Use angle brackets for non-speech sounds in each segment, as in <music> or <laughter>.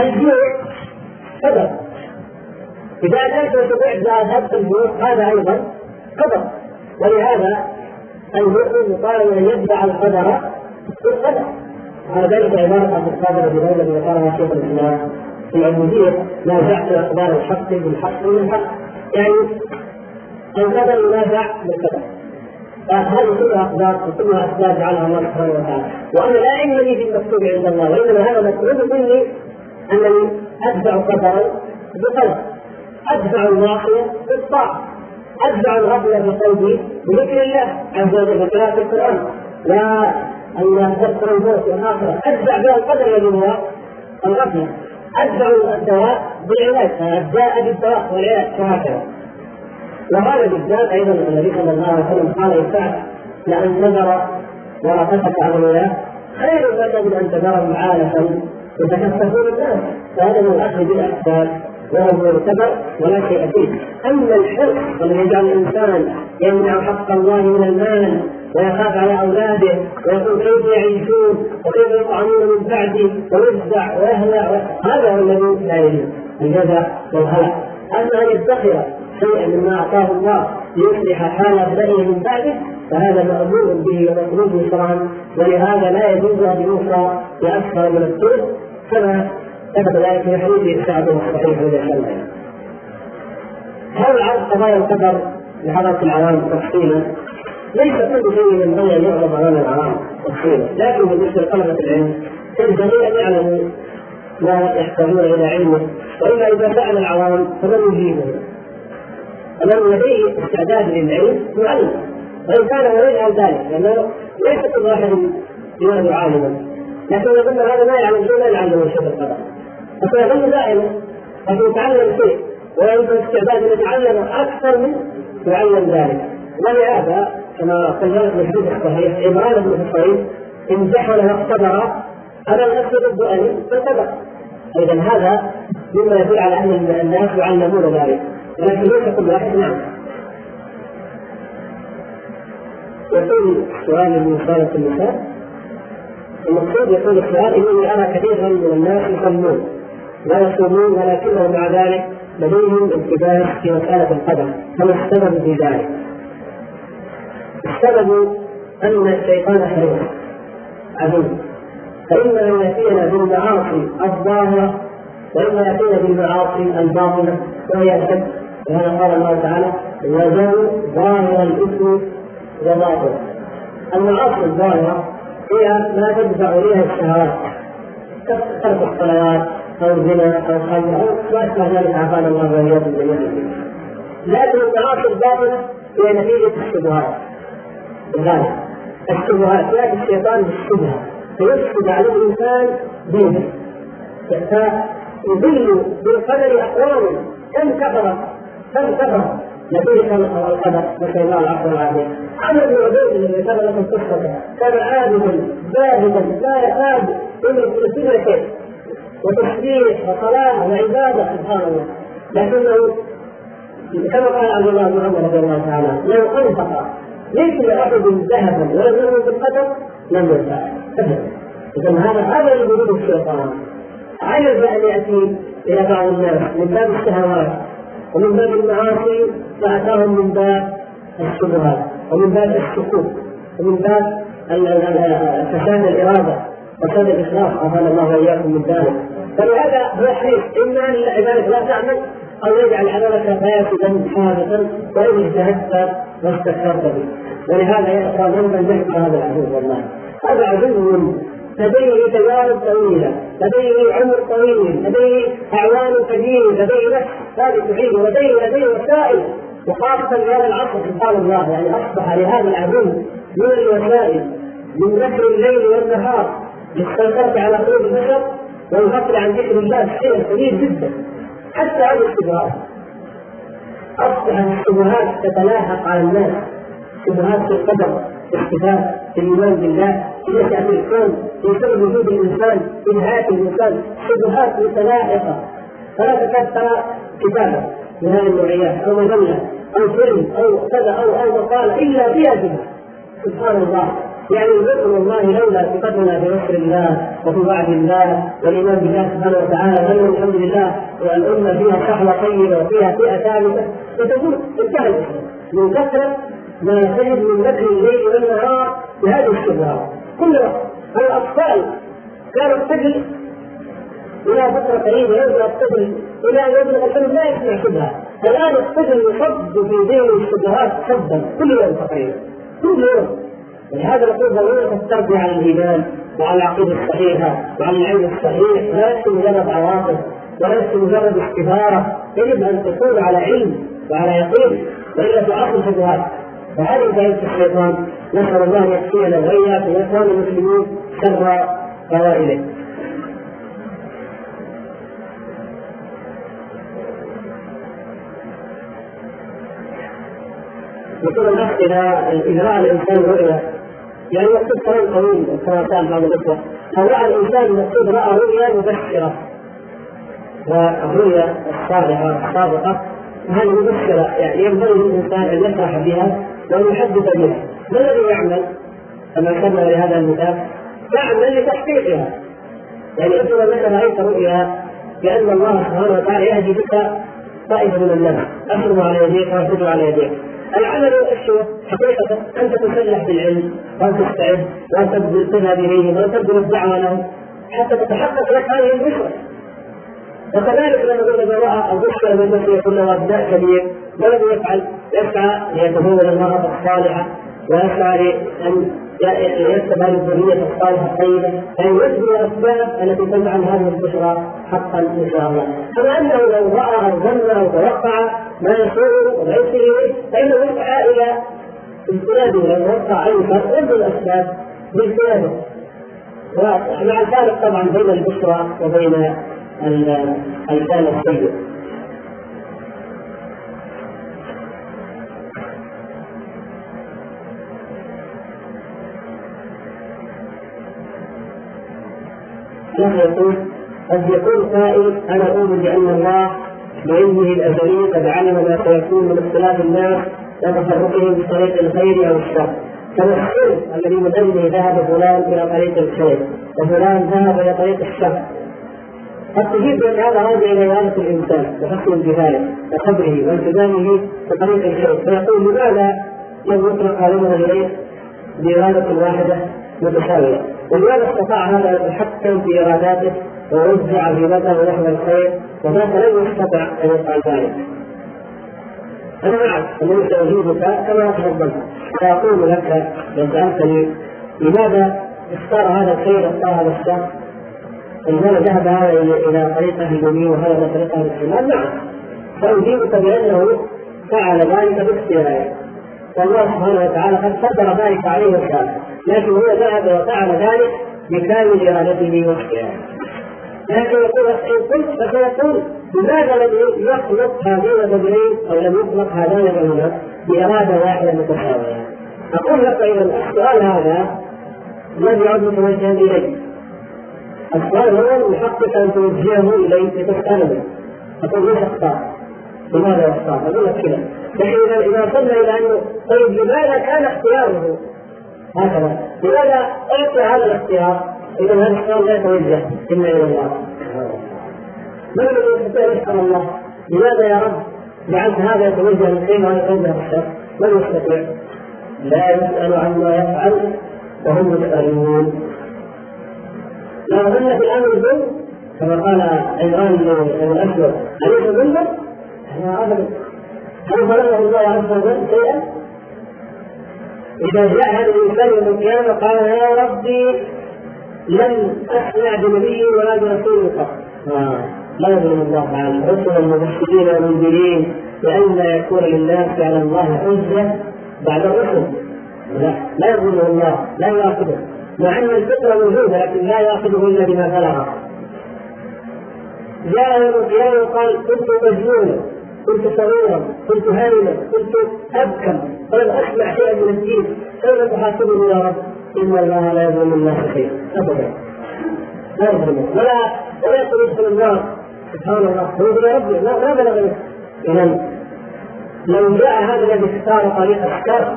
الجوع قدر إذا أتيت وتبيع ذهبت الجوع هذا أيضا قدر ولهذا المؤمن يطالب أن يتبع القدر بالقدر على ذلك عبارة عبد القادر بن الذي ذكرها شيخ الإسلام في العبودية نازعت أقدار الحق بالحق بالحق يعني القدر ينازع بالقدر فهذه كلها اقدار وكلها اسباب جعلها الله سبحانه وتعالى. وأنا لا علم لي بالمكتوب عند الله وإنما هذا مطلوب مني أنني اتبع قدرا بقدر اتبع المعصيه بالطاعة. اتبع الغفله بقلبي بذكر الله عز وجل وقراءه القرآن. لا ان اتذكر الموت والآخرة اتبع بها القدر الذي هو الغفله اتبع الدواء بالعلاج فالداء بالدواء والعلاج وهكذا وهذا بالذات أيضا النبي صلى الله عليه وسلم قال لسعد لأن نذر ورثتك اغنياء خير لك من أن تذرهم عالة يتكففون الناس فهذا من الأخذ بالاسباب وهو معتبر ولا شيء فيه. أما الحرص الذي يجعل الإنسان يمنع حق الله من المال ويخاف على أولاده ويقول كيف يعيشون وكيف يطعمون من بعدي ويفزع ويهلع هذا هو الذي لا يجوز الجزع والهلع أما أن يدخر شيئا مما أعطاه الله ليصلح حال ابنائه من بعده فهذا مأمور به ومطلوب شرعا ولهذا لا يجوز أن يوصى بأكثر من الثلث كما ثبت ذلك في حديث سعد الصحيح رضي الله عنه. هل عرض قضايا القدر لحضرة العوام تفصيلا؟ ليس كل شيء ينبغي ان يعرض أمام العوام تفصيلا لكن بالنسبة لطلبه العلم ينبغي أن يعلموا ما يحتاجون إلى علمه وإلا إذا سأل العوام فمن يجيبه الذي لديه استعداد للعلم يعلم. وإن كان هو يجهل ذلك لأنه ليس كل واحد يولد عالما لكن يظن هذا ما يعلم شيء لا يعلم شيء القدر فسيظل دائما لكن يتعلم شيء وعنده استعداد ان يتعلم أكثر من يعلم ذلك. ولهذا كما قلنا في الحديث الصحيح عمران بن حصين امتحن واختبر على النفس ضد ان فانتبه اذا هذا مما يدل على أن الناس يعلمون ذلك. ولكن ليس كل واحد نعم يقول سؤال من صالة النساء المقصود يقول السؤال انني ارى كثيرا من الناس يصلون لا يصومون ولكنهم مع ذلك لديهم التباس في مسألة القدر فما السبب في ذلك؟ السبب أن الشيطان حريص عدو فإما أن يأتينا بالمعاصي الظاهرة وإما يأتينا بالمعاصي الباطنة وهي أشد وهذا قال الله تعالى وزنوا ظاهر الإثم وباطنه المعاصي الظاهرة هي ما تدفع إليها الشهوات. ترك الصلوات أو زنا أو خمر أو ما أشبه ذلك عافانا الله وإياكم جميعا. لكن المعاصي الباطنة هي نتيجة الشبهات. لذلك الشبهات يأتي الشيطان بالشبهة فيفسد على الإنسان دينه. فيضل بالقدر أقواما كم كفر كم كفر نتيجة القدر نسأل الله العفو والعافية عمر بن عبيد الذي ذكر لكم قصته كان عابدا زاهدا لا يكاد يملك كل شيء وتسبيح وصلاة وعبادة سبحان الله لكنه كما قال عبد الله بن عمر رضي الله تعالى لو انفق ليس لاحد ذهبا ولم يؤمن بالقدر لم ينفع اذا هذا هذا يريد الشيطان عجز ان ياتي إلى بعض الناس من باب الشهوات ومن باب المعاصي فأتاهم من باب الشبهات ومن باب الشكوك ومن باب فساد الإرادة وفساد الإخلاص عافانا الله وإياكم من ذلك. فلهذا هو حريص إما أن عبادك لا تعمل أو يجعل عملك فاسدا حادثا وإن اجتهدت واستكثرت به. ولهذا أخوان من يحفظ هذا العدو والله؟ هذا عدو لديه تجارب طويلة لديه عمر طويل لديه أعوان كثيرة لديه نفس ثابت تعين لديه لديه وسائل. وخاصة في هذا العصر سبحان الله يعني أصبح لهذا العدو من الوسائل من نشر الليل والنهار. للسيطرة على قلوب البشر والغفل عن ذكر الله شيء كبير جدا. حتى هذه الشبهات. أصبحت الشبهات تتلاحق على الناس. شبهات في القدر في الصفات في الإيمان بالله. نشأة الكون في سبب وجود الإنسان نهاية الإنسان شبهات متلاحقة. فلا تكاد ترى كتابة. من هذه النوعيات أو مجلة أو فيلم أو كذا أو أو مقالة إلا فيها سبحان الله. يعني البر والله لولا ثقتنا بنصر الله وفي وعد الله والإيمان بالله سبحانه وتعالى وان الحمد لله والامه فيها صحوه طيبة وفيها فئة ثابتة. فتكون انتهى من كثرة ما تجد من مكر الليل والنهار بهذه الشبهات كل وقت الأطفال كانت تجري إلى فترة قريبة يبدا الطفل إلى ان يبلغ الحلم لا يسمع شبهه الآن الطفل يصب في ذهن الشبهات حبا كل يوم تقريبا. كل يوم. ولهذا نقول ضروره التربيه على الإيمان وعلى العقيدة الصحيحة وعلى العلم الصحيح. يكفي مجرد عواطف يكفي مجرد استثاره يجب أن تكون على علم وعلى يقين. وإلا تعطل الشبهات فهذه فائده الشيطان نسال الله ان يكفينا واياكم وإخوان المسلمين شر قوائله. يكون الناس اذا اذا راى الإنسان رؤيا يعني يقصد كلام طويل كما قال بعض الأخوة. أو راى الإنسان المقصود رأى رؤيا مبشرة. والرؤيا الصالحه الصادقة هذه مبشرة. يعني ينبغي للإنسان أن يفرح بها. يحدث بها ما الذي يعمل؟ كما ذكرنا لهذا المثال يعمل لتحقيقها. يعني افرض انك رايت رؤيا بان الله سبحانه وتعالى يهدي بك طائفة من الناس. اخذوا على يديك ويأخذوا على يديك. العمل والشوى حقيقة أنت تسلح بالعلم وأن تستعد وأن تذهب إليهم وأن تبذل الدعوة لهم حتى تتحقق لك هذه البشرى وكذلك لما رأى البشرى من يكون له أبناء كبير ما الذي يفعل؟ يسعى ليتزوج المرأة الصالحة ويسعى لأن يكتب هذه الذرية الصالحة الطيبة أن يبذل الأسباب التي تجعل هذه البشرى حقا إن شاء الله. كما أنه لو رأى أو ظن أو توقع ما يسوء وليس إليه فإنه يسعى إلى امتداده لو وقع أي فرق يبذل الأسباب باجتهاده ومع الفارق طبعا بين البشرى وبين الكلام السيء. له يقول قد يقول قائل أنا أؤمن بأن الله بعلمه الأزلي قد علم ما سيكون من اختلاف الناس وتفرقهم بطريق الخير أو الشر. السر الذي من اجله ذهب فلان إلى طريق الخير وفلان ذهب إلى طريق الشر. قد تجيب بأن هذا راجع إلى إرادة الإنسان وحسن انتهائه وقدره والتزامه بطريق الخير. فيقول لماذا لم يطلق هذا إليه بإرادة واحدة؟ متساويه ولماذا استطاع هذا ان يتحكم في إراداته ويوزع همته نحو الخير وذاك لم يستطع أن يفعل ذلك. أنا معك انني ساجيبك كما تفضلت ساقول لك لو سألتني لماذا اختار هذا الخير واختار هذا الشر؟ لماذا ذهب هذا إلى طريقة اليمين وهذا طريقة الشمال. نعم. ساجيبك بأنه فعل ذلك باختياره. والله سبحانه وتعالى قد قدر ذلك عليه وشاء لكن هو ذهب وفعل ذلك بكامل إرادته واختياره لكن يقول إن قلت فسيقول لماذا لم يخلق هذين الرجلين أو لم يخلق هذان الرجلان بإرادة واحدة متساوية؟ أقول لك اذا السؤال هذا الذي يعد متوجها اليك السؤال هو يحقق أن توجهه اليك لتساله أقول ليش اختار؟ لماذا اختار؟ أقول لك كذا لكن إذا وصلنا إلى أنه طيب لماذا كان اختياره هكذا؟ لماذا اعطي هذا الاختيار؟ إذا هذا السؤال لا يتوجه إلا إلى الله من الذي يستطيع يسال الله؟ لماذا يا رب جعلت هذا يتوجه للخير وهذا يتوجه للشر؟ من يستطيع؟ لا يسأل عما يفعل وهم يسالون لو ظن في الأمر الظلم كما قال عمران بن الاسود أليس ظلما؟ لا أبدا هل ظلمه الله عز وجل شيئا؟ إذا جاء هذا الإنسان يوم القيامة قال يا ربي لم اسمع بنبي ولا برسول قط آه. لا يظلم الله تعالى رسلا مبشرين ومنذرين لئلا يكون للناس على الله حجه بعد الرسل. لا لا يظلمه الله لا يؤاخذه. مع أن الفطرة موجودة لكن لا ياخذه الا بما بلغ جاء يوم القيامة وقال كنت مجنونا. كنت صغيرا كنت هارما كنت ابكم فلم أسمع شيئا من الدين كيف تحاسبني يا رب. إن الله لا يظلم الناس شيئا. ابدا. لا يظلم ولا ولا يدخل النار. سبحان الله. هو يا ربي. لا ما بلغ اذا لو جاء هذا الذي اختار طريق الشر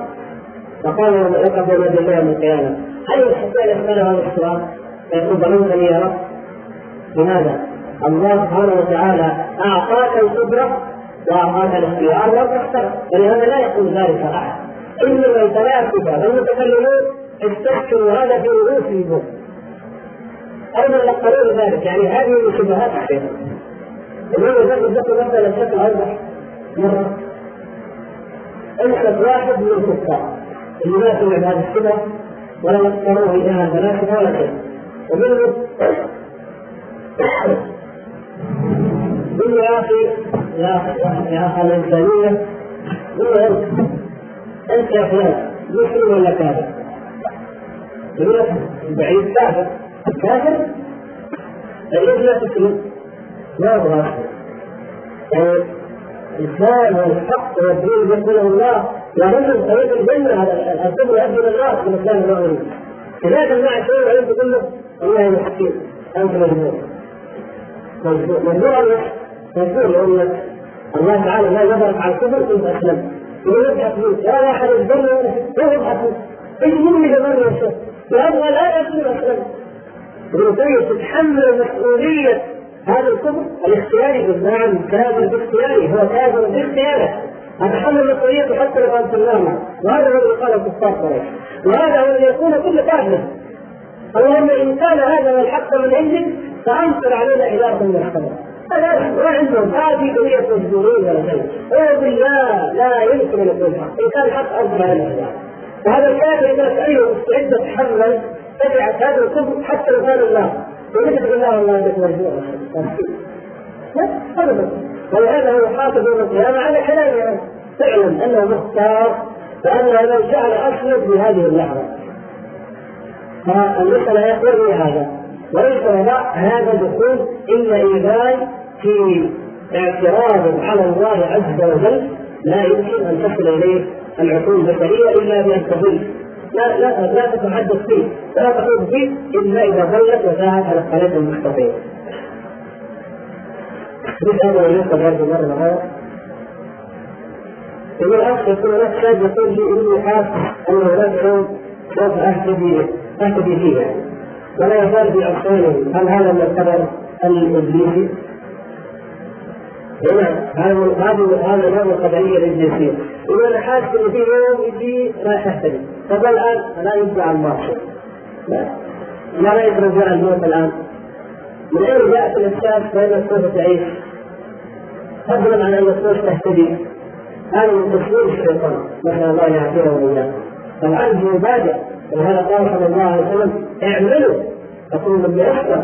فقال يوم بين يدي الله يوم القيامه هل يستطيع أن يسال هذا السؤال؟ فيقول ظننتني يا رب. لماذا؟ الله سبحانه وتعالى أعطاك القدرة واعطاك الاختيار لم تختار ولهذا لا يقول ذلك أحد. انما الفلاسفه والمتكلمون استشكلوا هذا في رؤوسهم أيضا نقلوا ذلك يعني هذه من شبهات الشيطان اليوم ذكر ذكر مثلا بشكل اوضح مرة. أنشد واحد من الكفار. اللي ما سمع بهذه الشبهة ولا يذكروه اياها الفلاسفه ولا شيء. ومنه قل <coughs> يا أخي يا الانسانيه قل انت أنت يا فلان مسلم ولا كافر؟ يقول لك بعيد كافر كافر؟ ليش لا تسلم؟ ما أبغى يعني الإسلام والحق والدين يقول الله رجل طريق الجنة هذا الكفر يؤدي إلى النار في الإسلام المغربي كذلك المعنى شيء وانت تقول له والله يا حكيم أنت مجنون مجنون مجنون لأن الله تعالى لا يبرك على الكفر ثم اسلم يقول يبحث منك يا واحد الجنه ولا يبحث منك إيش مني كمان يا شيخ يبغى لا يكون اسلم ابن تيميه تتحمل مسؤوليه هذا الكفر. الاختياري نعم كافر باختياري هو كافر باختياره اتحمل مسؤوليته حتى لو كانت النار وهذا هو اللي قاله الكفار قريش وهذا هو اللي يكون كل كافر. اللهم إن كان هذا هو الحق من عندك فامطر علينا حجاره من السماء عندهم هذه قضيه مجبورين ولا شيء بالله لا يمكن ان يكون حق ان كان حق عليه وهذا الكافر اذا تأيه مستعد تتحمل تبعت هذا الكفر حتى لو كان الله وليس تقول الله الله عندك لا ابدا ولهذا هو حافظ يوم القيامه على كلامه تعلم انه مختار وانه لو جعل اسود في هذه اللحظه فالمساله يقول هذا وليس وراء هذا دخول الا ايذان في اعتراض على الله عز وجل لا يمكن أن تصل إليه العقول البشرية إلا بان تضل لا لا لا تتحدث فيه ولا تقول فيه إلا إذا ضلت وساهت على الطريق المستقيم. مثل هذا النقطه برضه مرة يقول اخ يكون هناك شاب يقول لي إني حاسس أن هناك يوم سوف أهتدي أهتدي فيه يعني ولا يزال في اغصانه هل هذا من القدر الإبليسي؟ هنا هذا هذا هذا نوع القدريه الابليسيه يقول أنا حاسس ان في يوم يجي رايح اهتدي طب الآن لا يدعى الله لا. ما رأيك رجاء الموت الآن؟ من أين جاءت الإحساس بانك سوف تعيش؟ فضلا عن انك سوف تهتدي. هذا من تصوير الشيطان. نسال الله ان يعافينا طبعا هو بادئ ولهذا قال صلى الله عليه وسلم اعملوا. تكون من يحصل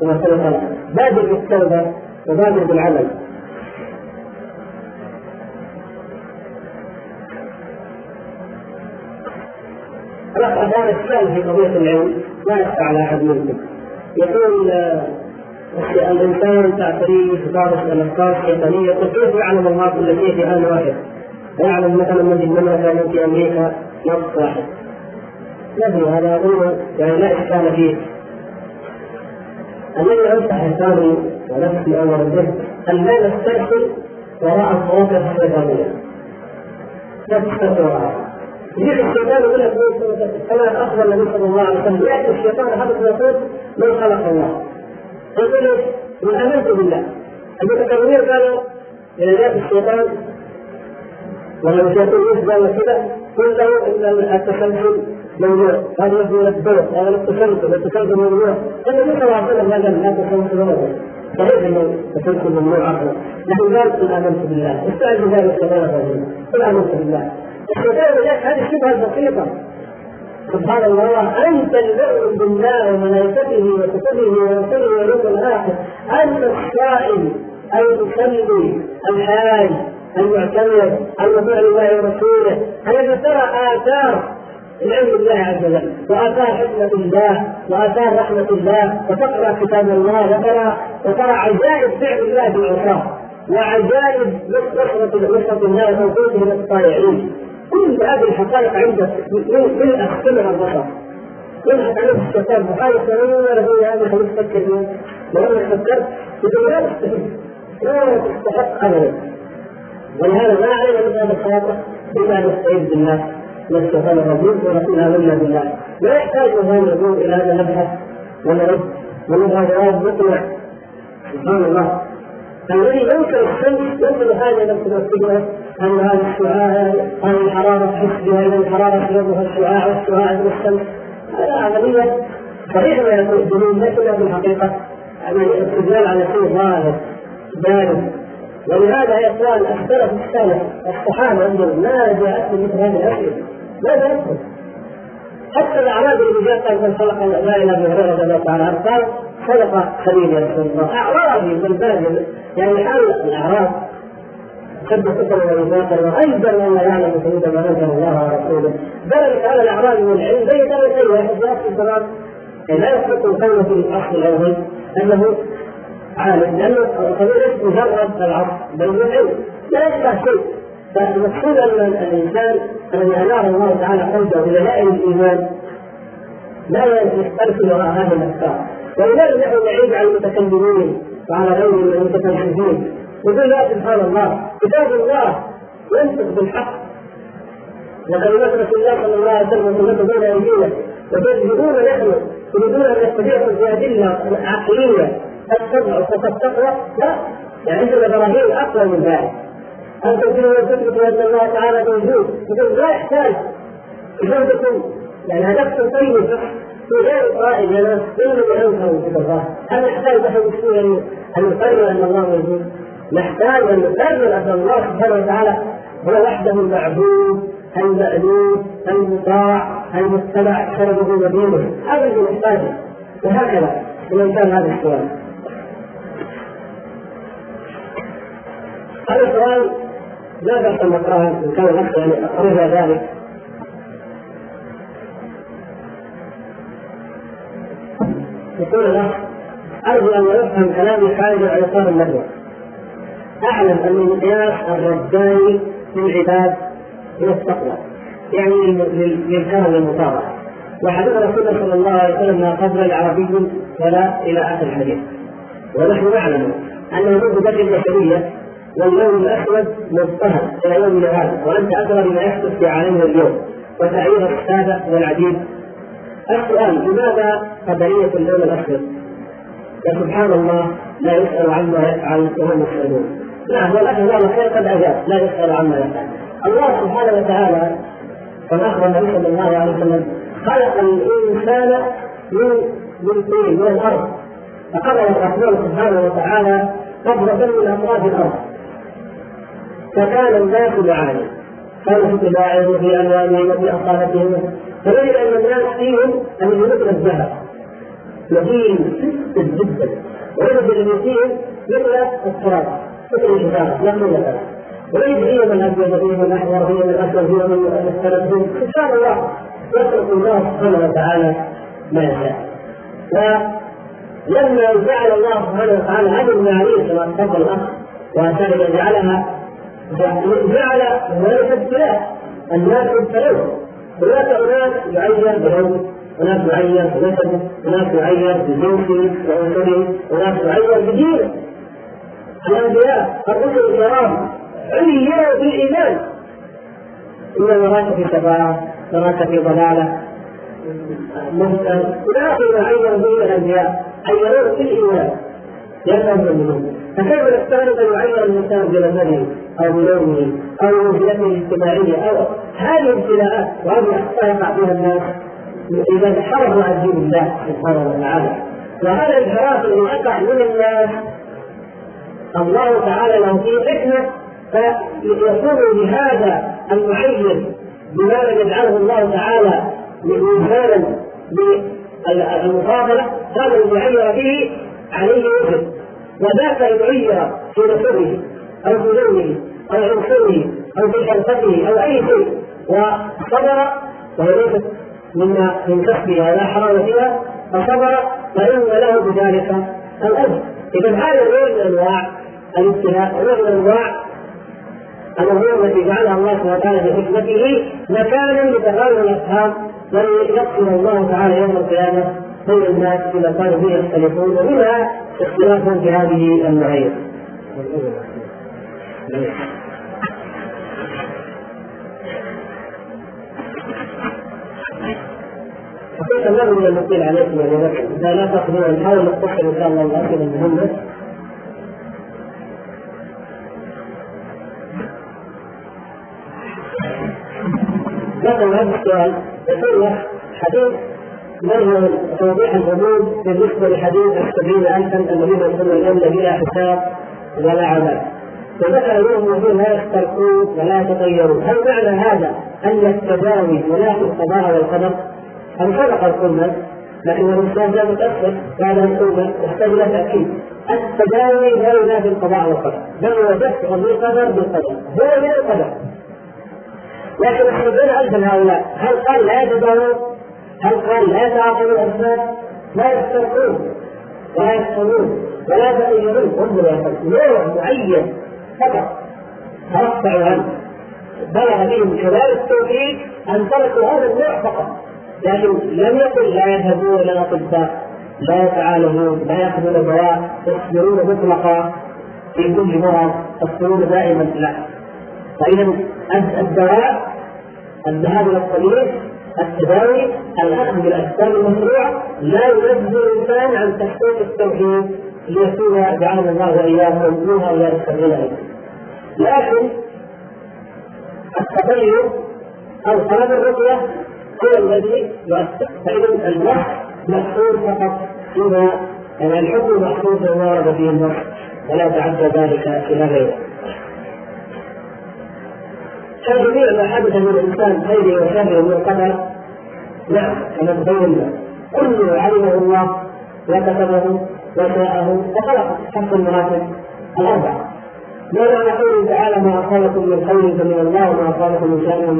كما سبق بادر بالتوبة وبادر بالعمل. ابان السؤال في قضية العلم لا يخفى على أحد منكم. يقول الإنسان تعتريه بعض الافكار الشيطانيه كيف يعلم الله كل شيء في ان واحد؟ يعلم مثلا من في المملكة من في أمريكا نص واحد. ندري هذا اظن يعني لا إشكال فيه. الذي أنصح لساني ونفسي أول به أن لا نسترسل وراء الخواطر الشيطانيه لا تسترسل وراءها. يجيك الشيطان يقول لك كما اخبر النبي صلى الله عليه وسلم ياتي الشيطان حدث يقول من خلق الله يقول لك من امنت بالله المتكبرين قالوا اذا جاء الشيطان ولما الشيطان يسجد كذا قل له ان التسلسل موضوع هذا يبدو الدور هذا التسلسل التسلسل موضوع النبي صلى الله عليه وسلم قال لا تسلسل ابدا صحيح انه التسلسل ممنوع عقلا لكن قال قل امنت بالله استعد ذلك كمان قل امنت بالله هذه الشبهه البسيطه سبحان الله انت المؤمن بالله وملائكته وكتبه ورسله واليوم الآخر انت الصائم المصلي الحاج المعتمر المطيع لله ورسوله الذي ترى اثار العلم بالله عز وجل واثار حكمه الله واثار رحمه الله وتقرا كتاب الله وترى وترى عجائب فعل الله في العصاه وعجائب نصرة نصرة الله وتوفيقه للطائعين كل هذه الحقائق عندك من اختبر البشر. يبحث عن الشيطان وحاول تنور هي هذا خليك تفكر لو فكرت تقول لا تستحق لا تستحق ابدا. ولهذا ما علينا من هذا الخاطر إلا نستعيذ بالله. من الشيطان ورسول امنا بالله. لا يحتاج هذا النقول إلى ان نبحث ونرد ونبغى جواب مقنع سبحان الله. الذي ينكر الشمس ينكر هذا نفس الاتجاه ان هذا الشعاع هذه الحراره تحس بها اذا الحراره تجربها الشعاع والشعاع من الشمس. هذا عمليه صحيح ما يكون الدليل لكنها في الحقيقة يعني استدلال على شيء ظاهر بارد ولهذا يا إخوان اختلف السلف الصحابة عندهم ما جاءتهم مثل هذه الأسئلة؟ ما جاءتهم حتى الاعراب اللي جاء قال من خلق لا إله إلا هريره رضي الله تعالى عنه قال خلق خليل يا رسول الله. أعرابي من باب يعني حال الأعراب قد كفر وميثاقا وأيضا وما يعلم حدود ما انزل الله ورسوله ذلك على الاعراب والعلم بين درجتين واحد في نفس الزمان لا يصدق القول في الأصل الأول أنه عالم لأنه القضية مجرد العصر بل العلم لا يشبه شيء. فالمقصود أن الإنسان الذي انار الله تعالى قلبه بدلائل الإيمان لا يختلف وراء هذه الأفكار. ولذلك نحن نعيب على المتكلمين وعلى غيرهم المتفلسفين يقول لا سبحان الله. كتاب الله ينطق بالحق. وكلمات رسول الله صلى الله عليه وسلم سنته بين أيدينا وتجهدون نحن تريدون أن نستبيعكم بادله عقلية. قد تضع تقوى؟ لا. يعني عندنا براهين أقوى من ذلك. أن تقولوا وتثبتوا ان الله تعالى موجود يقول لا يحتاج. جهدكم يعني هدفكم طيب. في غير قائد لنا إنما انكروا كتاب الله هل نحتاج نحن أن نقرر أن الله موجود نحتاج أن نقرر ان الله سبحانه وتعالى. هو وحده المعبود المألوف المطاع المتبع سببه ودينه هذا اللي نحتاجه. وهكذا. كان هذا السؤال. هذا السؤال لا بأس أن نقرأه إن كان الأخ يعني أقرب ذلك. يقول الأخ أرجو أن يفهم كلامي خارج عن إطار الندوة أعلم أن المقياس الرباني للعباد هو التقوى يعني للكرم وحدث رسول الله صلى الله عليه وسلم ما قبل عربي ولا إلى آخر الحديث. ونحن نعلم أن منذ بدء البشرية واللون الأسود مضطهد إلى يومنا هذا وأنت أدرى بما يحدث في عالمنا اليوم وتعيير السادة والعديد. السؤال لماذا قدرية اللون الأسود؟ وسبحان الله لا يسأل عما يفعل وهم يسألون. نعم والأخ الله خير قد أجاب لا يسأل عما يفعل الله سبحانه وتعالى كما أخبر النبي صلى الله عليه وسلم خلق الإنسان من من طين من الأرض فقدر الرحمن سبحانه وتعالى قبضة من أطراف الأرض فكان الناس يعاني كانوا في طباعهم وفي ألوانهم وفي أصالتهم فوجد أن الناس فيهم الذي مثل الذهب نظيم جدا ويوجد الذي فيهم مثل التراب مثل الحجارة لا قيمة وليس فيهم الأبيض فيهم الأحمر فيهم الأسود فيهم المختلف سبحان الله يخلق الله سبحانه وتعالى ما يشاء ولما جعل الله سبحانه وتعالى هذه المعاريف كما تفضل الاخ وكان جعلها جعل هنالك ابتلاء الناس يبتلون هناك اناس يعين بلون هناك يعين بنسبه هناك يعين بجنسه وعنصره هناك يعين بدينه الانبياء الرسل الكرام عينوا بالايمان ان نراك في شباب نراك في ضلالة. مهتم إلى اخر ما عين به الانبياء عينوه بالايمان لانهم يؤمنون فكيف نفترض ان يعين الانسان بنسبه أو بلونه أو بمنزلته الاجتماعيه أو هذه ابتلاءات وهذه اخطاء يقع فيها الناس إذا انحرفوا عن دين الله سبحانه وتعالى. وهذا الانحراف الذي يقع من الناس الله تعالى له فيه حكمة فيكون بهذا المعين بما لم يجعله الله تعالى مثالا بالمفاضله هذا المعين به عليه وجه. وذاك ان عير في نسبه أو في لونه أو عنصره أو في حرفته أو أي شيء. وصبر وهي ليست مما من كسبها لا حرام فيها. فصبر فإن له بذلك الأجر. إذا هذا نوع من انواع الابتلاء ونوع من انواع الأمور التي جعلها الله سبحانه وتعالى بحكمته مكانا لتغير الأفهام وليقسم الله تعالى يوم القيامة بين الناس فيما كانوا فيه يختلفون ومنها اختلافهم في هذه المعايير. حقيقة بد أن نطيل عليكم يا بكر إذا لا تأخذون نحاول نختصر إن شاء الله الأسئلة المهمة لكن هذا السؤال يقول حديث منه توضيح الحدود بالنسبة لحديث السبعين ألفا الذين يدخلون الجنة بلا حساب ولا عذاب وذكر لهم الذين لا يخترقون ولا يتطيرون. هل معنى هذا أن التداوي ينافي القضاء والقدر؟ أم صدق القمة لكن الإنسان لا متأثر بعد القمة يحتاج إلى تأكيد. التداوي لا ينافي القضاء والقدر بل هو دفع بالقدر بالقدر. هو من القدر لكن السبعين ألفا هؤلاء هل قال لا يتداوون هل قال لا يتعاقبوا الأسباب؟ لا يسترقون ولا يسألون ولا يتغيرون انظروا يا نوع معين فقط. ترفعوا عنه بلغ بهم كمال التوحيد أن تركوا هذا النوع فقط. لكن لم يقل لا يذهبون إلى الاطباء لا يتعالجون لا يأخذون دواء يصبرون مطلقا. في كل مرض يصبرون دائما. لا. فإذا الدواء الذهاب إلى الطبيب التداوي الأخذ بالاسباب المشروعة لا ينزل الإنسان عن تحقيق التوحيد ليكون جعلنا الله واياكم منها إلى السبيل لكن التغير أو طلب الرقيه هو الذي يؤثر. فإذا النص محصور فقط فيما يعني الحكم محصور فيما ورد فيه النص ولا تعدى ذلك إلى غيره فجميع ما حدث من الإنسان خيره وشره من القدر نعم كما تبين كله علمه الله وكتبه وشاءه وخلق حق المراتب الأربعة. ما معنى قوله تعالى ما أصابكم من خير فمن الله وما أصابكم من شر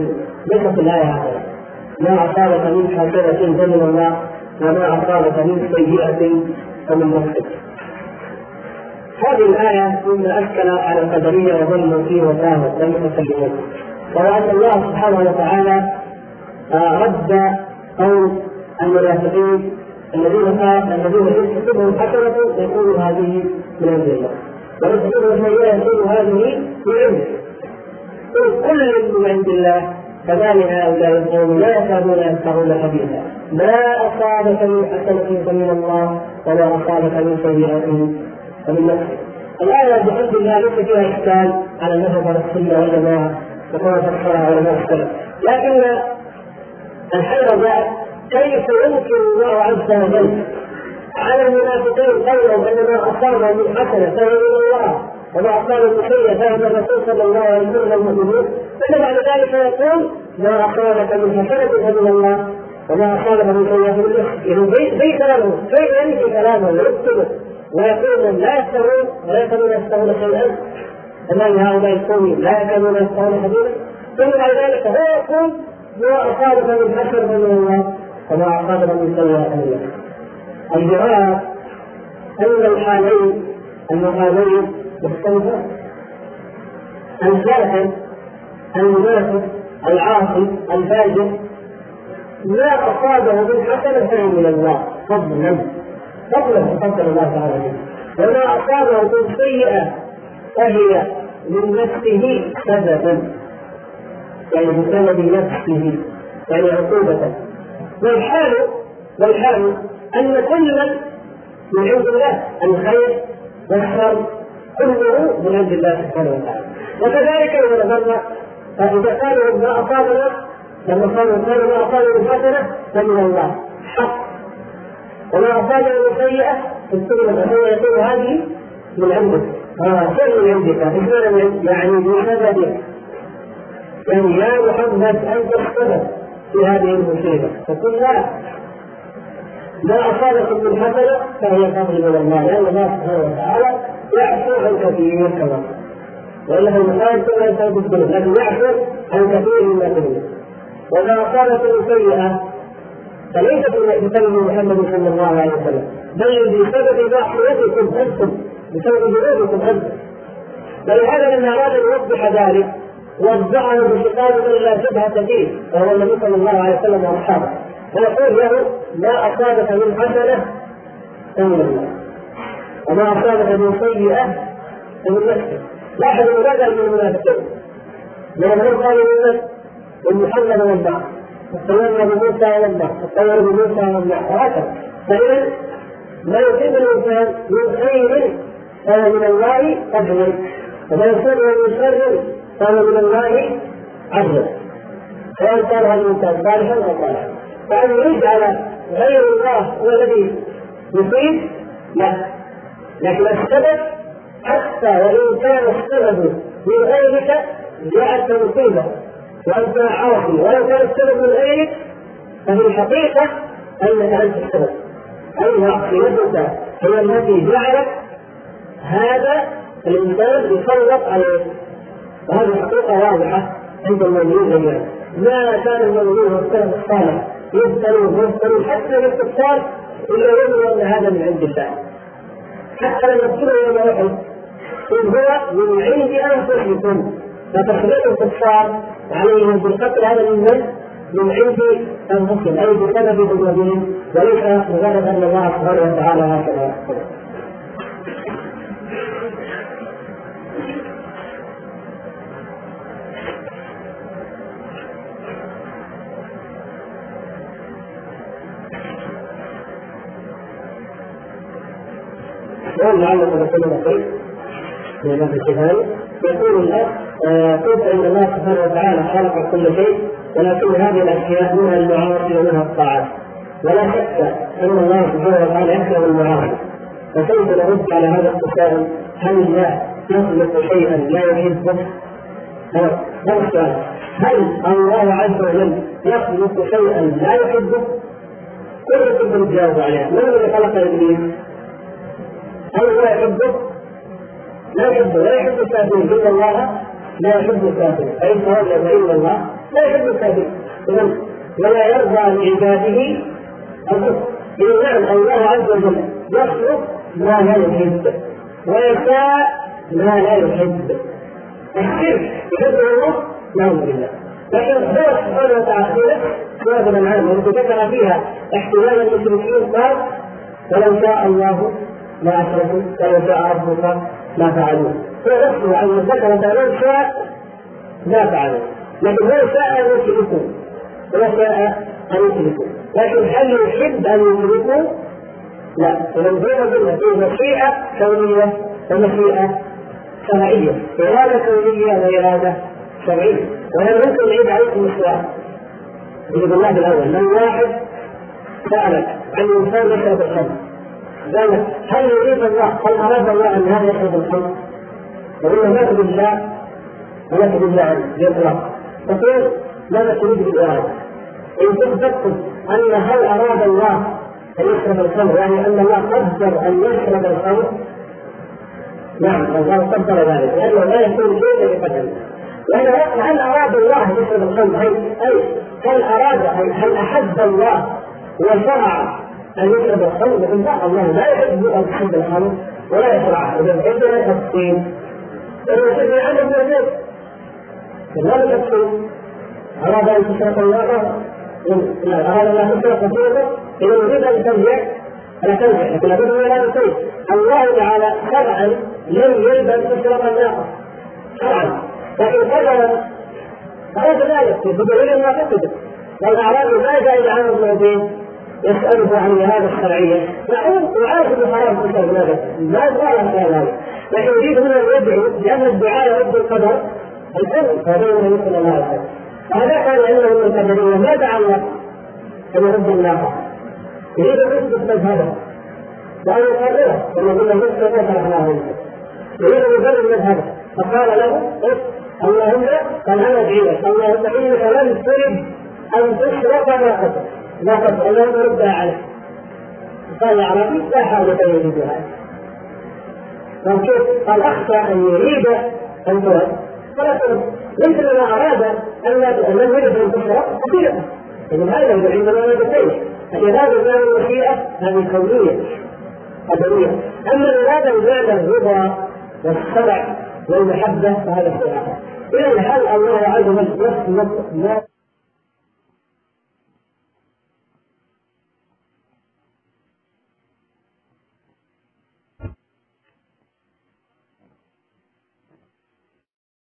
ليست الآية هكذا ما أصابك من حسنه فمن الله وما أصابك من سيئة فمن نفسك هذه الآية مما أشكل على القدرية وظلموا فيه وساهوا لم يتكلمون وهو أن الله سبحانه وتعالى آه، رد قول المنافقين الذين قال الذين يكتبهم حسنة يقول هذه من عند الله. ويكتبهم سيئة يقول هذه من عنده قل كل من عند الله كذلك هؤلاء القوم لا يكادون يفقهون حديثا ما أصابك من حسنة فمن الله وما أصابك من سيئة فمن نفسك. الآية بحمد الله ليس فيها إشكال على المذهب على السنة والجماعة. وكما فسرها علماء السلف لكن الحيرة جاءت كيف ينكر الله عز وجل على المنافقين قولهم ان ما أصاب من حسنة فهو من الله وما أصاب من سيئه فهو من الرسول صلى الله عليه وسلم المؤمنين. ثم بعد ذلك يقول ما أصابك من حسنة فمن الله وما أصابك من سيئه فمن يعني زي كلامه كيف ينفي كلامه ويكتبه ويقول لا يسترون ولا يكادون يسترون شيئا امام هؤلاء القوم لا يكادون يسترون حديثا ثم بعد ذلك هو يقول ما أصابك من حسن فمن الله وما أصابك من سيئة من الله الجواب أن الحالين المقامين مختلفان. الكافر المنافق العاصي الفاجر ما أصابه من حسنة فهو من الله فضلا فضلا تفضل الله تعالى وما أصابه من سيئة فهي من نفسه سببا. يعني بسبب نفسه يعني عقوبة والحال والحال أن كل من عند الله الخير والشر كله من عند الله سبحانه وتعالى. وكذلك إذا نظرنا فإذا قالوا ما أصابنا لما قالوا قالوا ما أصابنا من فمن الله. حق. وما أصابنا من سيئة يقول هذه من عندك. شيء من عندك يعني من هذا يعني يا محمد أنت السبب في هذه المصيبة. فقل لا. ما أصابكم من حسنه فهي فضل من الله لأن الله سبحانه وتعالى يعفو عن كثير كما وإنه المخالف لا يسبب الذنوب لكن يعفو عن كثير من الذنوب وما أصابكم سيئة فليست بسبب محمد صلى الله عليه وسلم بل بسبب معصيتكم أنتم. بسبب ذنوبكم أنتم. ولهذا لما أراد أن يوضح ذلك وزعه بخطاب لا شبهة فيه وهو النبي صلى الله عليه وسلم واصحابه ويقول له ما أصابك من حسنة؟ فمن الله وما أصابك من سيئة؟ فمن نفسك لاحظوا ماذا من المنافقين لأنهم قالوا من محمد والبعض اطيرنا بموسى إلى الله اطير بموسى إلى الله وهكذا. فاذا ما يصيب الإنسان من خير فهو من الله قدرا وما يصيب من شر فهو من الله عدلا سواء كان هذا الإنسان صالحا أو صالحا. فأن يجعل غير الله هو الذي يصيب؟ لا. لكن السبب حتى وإن كان السبب من غيرك جاءت مصيبة. وأنت عاصي. ولو كان السبب من غيرك ففي الحقيقة أنك أنت السبب. أي نفسك هي التي جعلت هذا الإنسان يسلط عليه وهذه حقيقه واضحة عند المؤمنين جميعا. ما كان المؤمنون والسلف الصالح يبتلون ويبتلون حتى الاستبصار إلا يظن أن هذا من عند الله. حتى لما ابتلوا يوم أحد إن هو من عند أنفسكم. فتخليق الكفار عليهم بالقتل هذا من من؟ عند أنفسهم. أي بسبب ذنوبهم؟ وليس مجرد أن الله سبحانه وتعالى هكذا يقول لعلك تكون خير في النفس الكفايه يقول الله قلت إن الله سبحانه وتعالى خلق كل شيء ولكن هذه الأشياء منها المعاصي ومنها الطاعات ولا شك أن الله سبحانه وتعالى يكره المعاصي. فكيف نرد على هذا التساؤل هل الله يخلق شيئا؟ لا يحبه؟ هذا السؤال. هل الله عز وجل يخلق شيئا؟ لا يحبه؟ كل تقدر تجاوب عليها، من الذي خلق إبليس؟ هل هو يحبه؟ لا يحبه لا يحب الكافرين. ان الله لا يحب الكافرين. فان تولوا فان الله لا يحب الكافرين. اذا ولا يرضى لعباده الكفر اذا نعم الله عز وجل يخلق ما لا يحب ويشاء ما لا يحب. الشرك يحبه الله نعوذ بالله لكن هو سبحانه وتعالى سورة الأنعام التي ذكر فيها احتمال المشركين قال ولو شاء الله ما أشركوا ولو شاء ربك ما فعلوه هو نفسه أن ذكر تعالى شاء ما فعلوا لكن هو شاء أن يشركوا. وشاء أن يشركوا. لكن هل يحب أن يشركوا؟ لا. فمن بين ذلك في مشيئة كونية ومشيئة شرعية. إرادة كونية وإرادة شرعية. وهل ممكن نعيد عليكم السؤال يجب الله بالأول من واحد سألك عن إنسان يشرب الخمر قال هل يريد الله هل أراد الله أن هذا يشرب الخمر؟ وقلنا ما تريد الله ولا تريد الله عنه تقول ماذا تريد بالاراده؟ إن تثبت أن هل أراد الله أن يشرب الخمر يعني أن الله قدر أن يشرب الخمر نعم الله قدر ذلك لأنه لا يكون شيء بقدره لأن هل أراد الله يشرب الخمر أي هل أراد هل أحب الله وشرع أن يشرب الخمر لكن لا الله لا يحب أن يشرب الخمر ولا يشرعها إذا عندنا تفصيل المسلم عدم الوجود كذلك تفصيل أراد أن تشرب النار لا أراد أن تشرب الخمر اذا يريد أن ترجع فلا ترجع لكن لابد من هذا الشيء الله تعالى شرعا لم يرد ان تشرب النار شرعا. لكن قدرا اراد ذلك. بدليل ما قصد. والاعراض لا زائد عن الموضوع يسأله عن هذا الشرعية. نعم وعارف انه حرام تسأل ماذا ما قال ذلك لكن يريد هنا أن يدعو لأن الدعاء يرد القدر. الكل فبين النبي صلى الله عليه وسلم. فهذا كان علمه من القدرية. ما دعا الله أن يرد الناقة يريد أن يثبت مذهبه. وأن يقرره. كما قلنا مسلم شرحناه يريد أن يبرر مذهبه. فقال له اللهم قال أنا أدعي لك. اللهم إنك لم ترد أن تشرك ناقتك لقد اللهم ردها عليه. قال اعرابي لا حاجة يريد هذا كيف؟ قال اخشى أن يريد ترد. فلا ترد. ليس لما أراد أن لم يرد أن تشرب. حقيقه اذا هذا هو عندنا مادتين الاراده بمعنى المشيئه هذه كونيه قدريه أما الاراده بمعنى الرضا والسمع والمحبة فهذا اخر اذا هل الله عز وجل يخلق